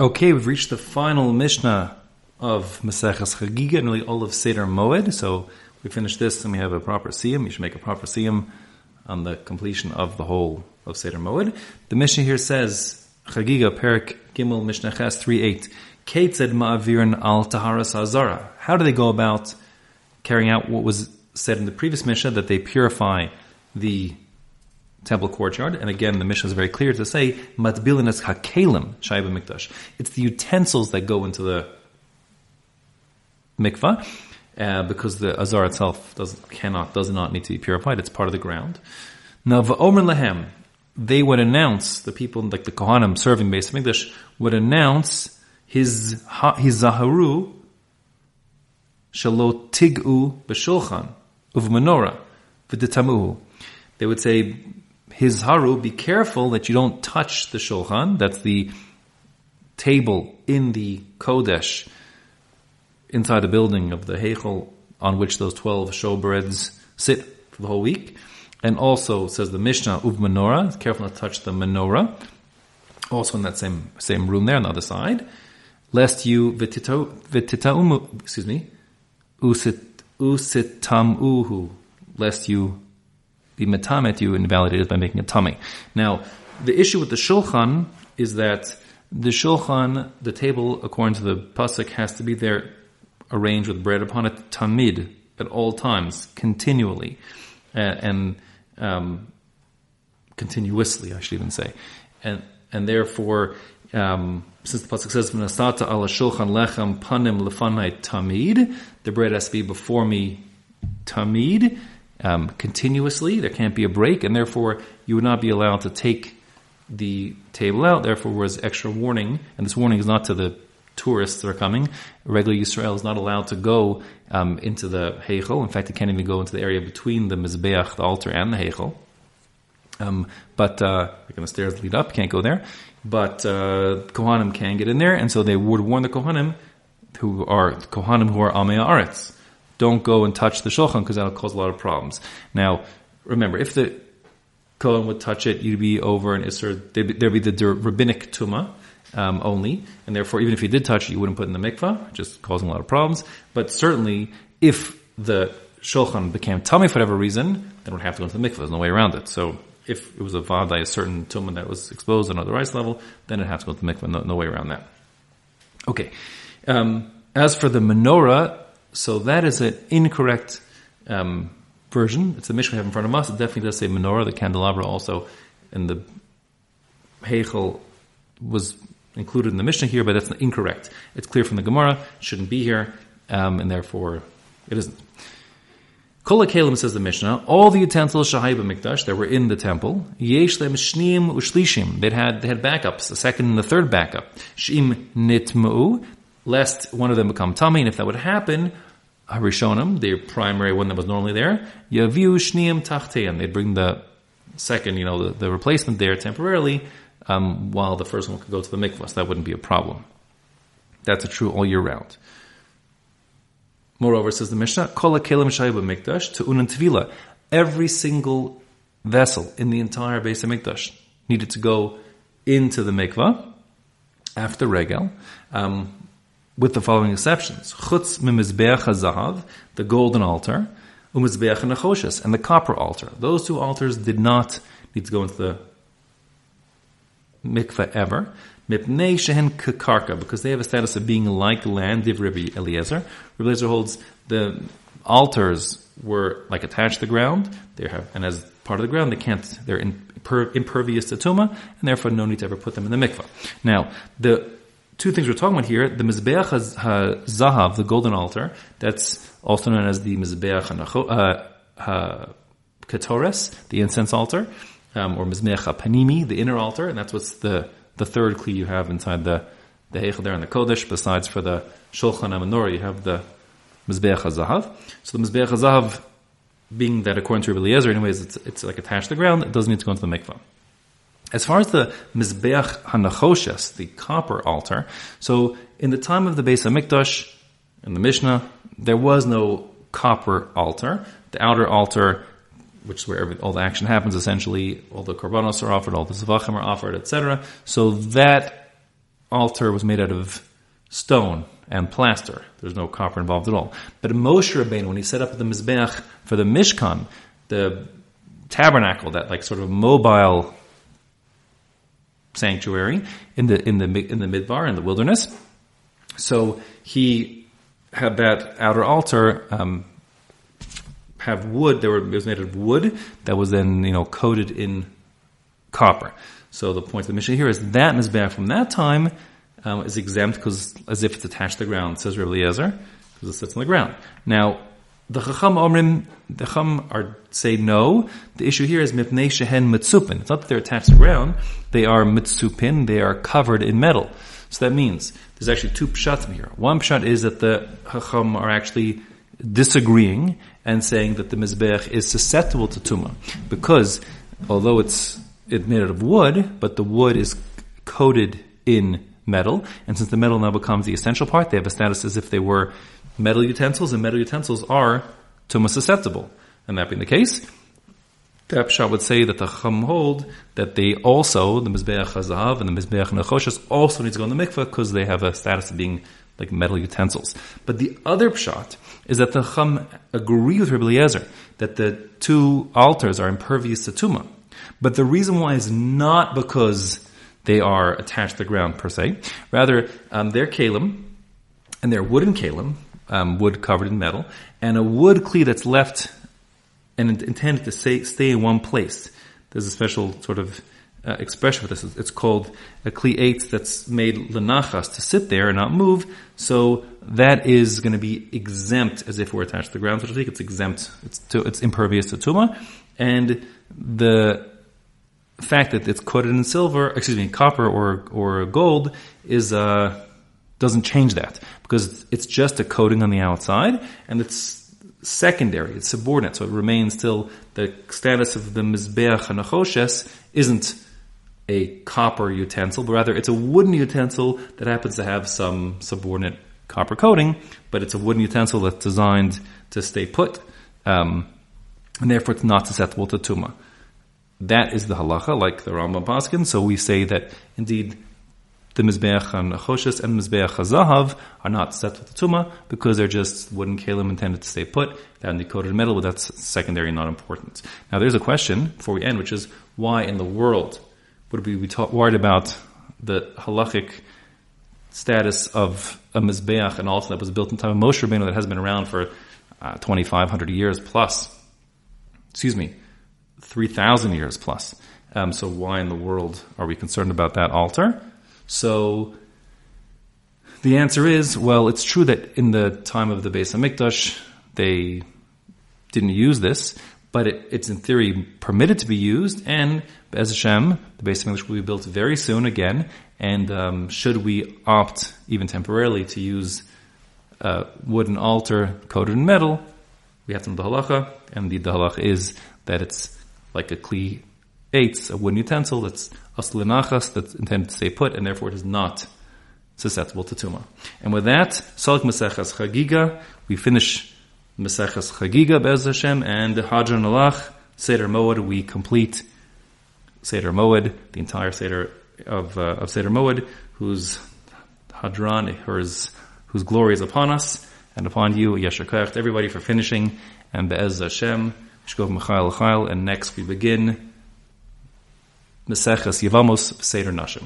Okay, we've reached the final Mishnah of Maseches Chagiga, and really all of Seder Moed. So we finish this and we have a proper siyum. You should make a proper siyum on the completion of the whole of Seder Moed. The Mishnah here says, Chagiga, Perik Gimel, Mishnah Ches 3.8, Kate said Ma'avirin al Taharas Azara. How do they go about carrying out what was said in the previous Mishnah, that they purify the temple courtyard. And again, the Mishnah is very clear to say, matbilin is hakelim shaiba mikdash. It's the utensils that go into the mikvah, uh, because the azar itself does cannot, does not need to be purified. It's part of the ground. Now, va'omer lahem, they would announce, the people, like the Kohanim serving Beis Mikdash, would announce his, his zaharu, shalo tigu b'shulchan, uv menorah, v'ditamuhu. They would say, his haru, be careful that you don't touch the shulchan. That's the table in the kodesh inside the building of the heichel on which those twelve showbreads sit for the whole week. And also says the Mishnah uv menorah. Careful not to touch the menorah. Also in that same same room there on the other side, lest you vititaumu. Excuse me, usit usitamuhu. Lest you be metamet, you invalidate it by making a tamei. Now, the issue with the shulchan is that the shulchan, the table, according to the pasuk, has to be there arranged with bread upon it tamid at all times, continually, uh, and um, continuously, I should even say, and and therefore. Um, since the pasuk says "V'nasata ala shulchan lechem panim lefanai tamid," the bread has to be before me tamid um, continuously. There can't be a break, and therefore you would not be allowed to take the table out. Therefore, was extra warning, and this warning is not to the tourists that are coming. Regular Israel is not allowed to go um, into the heichel. In fact, it can't even go into the area between the mizbeach, the altar, and the heichel. Um, but uh, the stairs lead up, can't go there. But uh, Kohanim can get in there, and so they would warn the Kohanim, who are Kohanim who are Amei Aretz don't go and touch the shulchan because that'll cause a lot of problems. Now, remember, if the Kohen would touch it, you'd be over an Isser, there'd be, the rabbinic tuma, um, only, and therefore, even if you did touch it, you wouldn't put it in the mikvah, just causing a lot of problems. But certainly, if the shulchan became tamei for whatever reason, then would have to go into the mikvah. There's no way around it. So, if it was a vadai, a certain tumah that was exposed on the rice level, then it has to go to the mikvah. No, no way around that. Okay. Um, as for the menorah, so that is an incorrect um, version. It's the Mishnah we have in front of us. It definitely does say menorah. The candelabra also and the Heichel was included in the Mishnah here, but that's incorrect. It's clear from the Gemara, shouldn't be here, um, and therefore it isn't. Kol Kalim says the Mishnah, all the utensils Shahaiba Mikdash that were in the temple, Yesh them Shneim Ushlishim, they had, they had backups, the second and the third backup. Shim Nitmu, lest one of them become tamei, and if that would happen, Harishonim, the primary one that was normally there, Yaviu Shniim Tachteim, they'd bring the second, you know, the, the replacement there temporarily, um, while the first one could go to the mikvah, so that wouldn't be a problem. That's a true all year round. Moreover, says the Mishnah, Kol Kelim Shaiba Mikdash to Unan. Every single vessel in the entire base of Mikdash needed to go into the mikvah after regel. Um, with the following exceptions. Chutz mimizbeach hazahav, the golden altar, umizbeach nechoshes, and the copper altar. Those two altars did not need to go into the mikveh ever. Mipnei shehen kakarka, because they have a status of being like land, div Rabbi Eliezer. Rabbi Eliezer holds the altars were like attached to the ground. They have, and as part of the ground, they can't, they're imper, impervious to tuma, and therefore no need to ever put them in the mikveh. Now, the two things we're talking about here. The Mizbeach HaZahav, the golden altar, that's also known as the Mizbeach HaKetores, uh, the incense altar, um, or Mizbeach HaPanimi, the inner altar, and that's what's the, the third kli you have inside the, the there in the Kodesh, besides for the Shulchan HaMenorah, you have the Mizbeach HaZahav. So the Mizbeach HaZahav, being that according to Rabbi Eliezer, anyways, it's, it's like attached to the ground, it doesn't need to go into the mikvah. As far as the Mizbeach HaNachoshes, the copper altar, so in the time of the Beis HaMikdash, in the Mishnah, there was no copper altar. The outer altar, which is where every, all the action happens essentially, all the korbanos are offered, all the zvachim are offered, etc. So that altar was made out of stone and plaster. There's no copper involved at all. But Moshe Rabbeinu, when he set up the Mizbeach for the Mishkan, the tabernacle, that like sort of mobile sanctuary in the in the in the midbar in the wilderness. So he had that outer altar um, have wood. There were, it was made of wood that was then you know coated in copper. So the point of the Mishnah here is that mizbeach from that time um, is exempt because as if it's attached to the ground. Says Rabbi Eliezer because it sits on the ground. Now the Chacham Omrim, the Chacham are say no. The issue here is mipnei shehen Mitsupin. It's not that they're attached to the ground; they are Mitsupin. They are covered in metal. So that means there's actually two pshatim here. One pshat is that the Chacham are actually disagreeing and saying that the mizbeach is susceptible to tuma because although it's it made out of wood, but the wood is coated in metal, and since the metal now becomes the essential part, they have a status as if they were metal utensils, and metal utensils are tuma susceptible. And that being the case, the Pshat would say that the Chum hold that they also, the Mizbeach HaZahav and the Mizbeach Nechoshes also need to go in the mikveh because they have a status of being like metal utensils. But the other Pshat is that the Chum agree with Rabbi Eliezer that the two altars are impervious to Tuma. But the reason why is not because they are attached to the ground per se. Rather, um, they're kalim, and they're wooden kalim, um, wood covered in metal, and a wood kli that's left and intended to stay, stay in one place. There's a special sort of uh, expression for this. It's called a eight that's made lenachas to sit there and not move. So that is going to be exempt as if we're attached to the ground, so to speak. It's exempt. It's to, it's impervious to tuma, and the fact that it's coated in silver, excuse me, copper or or gold is uh, doesn't change that because it's just a coating on the outside and it's secondary, it's subordinate, so it remains still the status of the mizbeach hanechoshes isn't a copper utensil, but rather it's a wooden utensil that happens to have some subordinate copper coating, but it's a wooden utensil that's designed to stay put, um, and therefore it's not susceptible to tuma. That is the halacha, like the Rambam Paskin. So we say that indeed the Mizbeach HaNechoshes and Mizbeach HaZahav are not set with the Tumah because they're just wooden kalim intended to stay put. They're in coated metal, but that's secondary, not important. Now there's a question before we end, which is why in the world would we be taught, worried about the halachic status of a Mizbeach and altar that was built in time of Moshe Rabbeinu that has been around for uh, 2,500 years plus. Excuse me, 3,000 years plus. Um, so why in the world are we concerned about that altar? So the answer is, well, it's true that in the time of the Beis Hamikdash, they didn't use this, but it, it's in theory permitted to be used, and as Hashem, the Beis Hamikdash will be built very soon again, and um, should we opt, even temporarily, to use a wooden altar coated in metal, we have to know the halacha, and the, the halacha is that it's like a kli eitz, a wooden utensil that's aslinachas, that's intended to stay put, and therefore it is not susceptible to tuma. And with that, Salik Maseches Chagiga, we finish Maseches Chagiga Bez Hashem, and Hadran Alach, Seder Moed, we complete Seder Moed, the entire Seder of, uh, of Seder Moed, whose Hadran, whose, whose glory is upon us, and upon you, Yeshakach, everybody for finishing, and Be'ez Hashem, Shkov Michael Chail, and next we begin Meseches Yevamos Seder Nashim.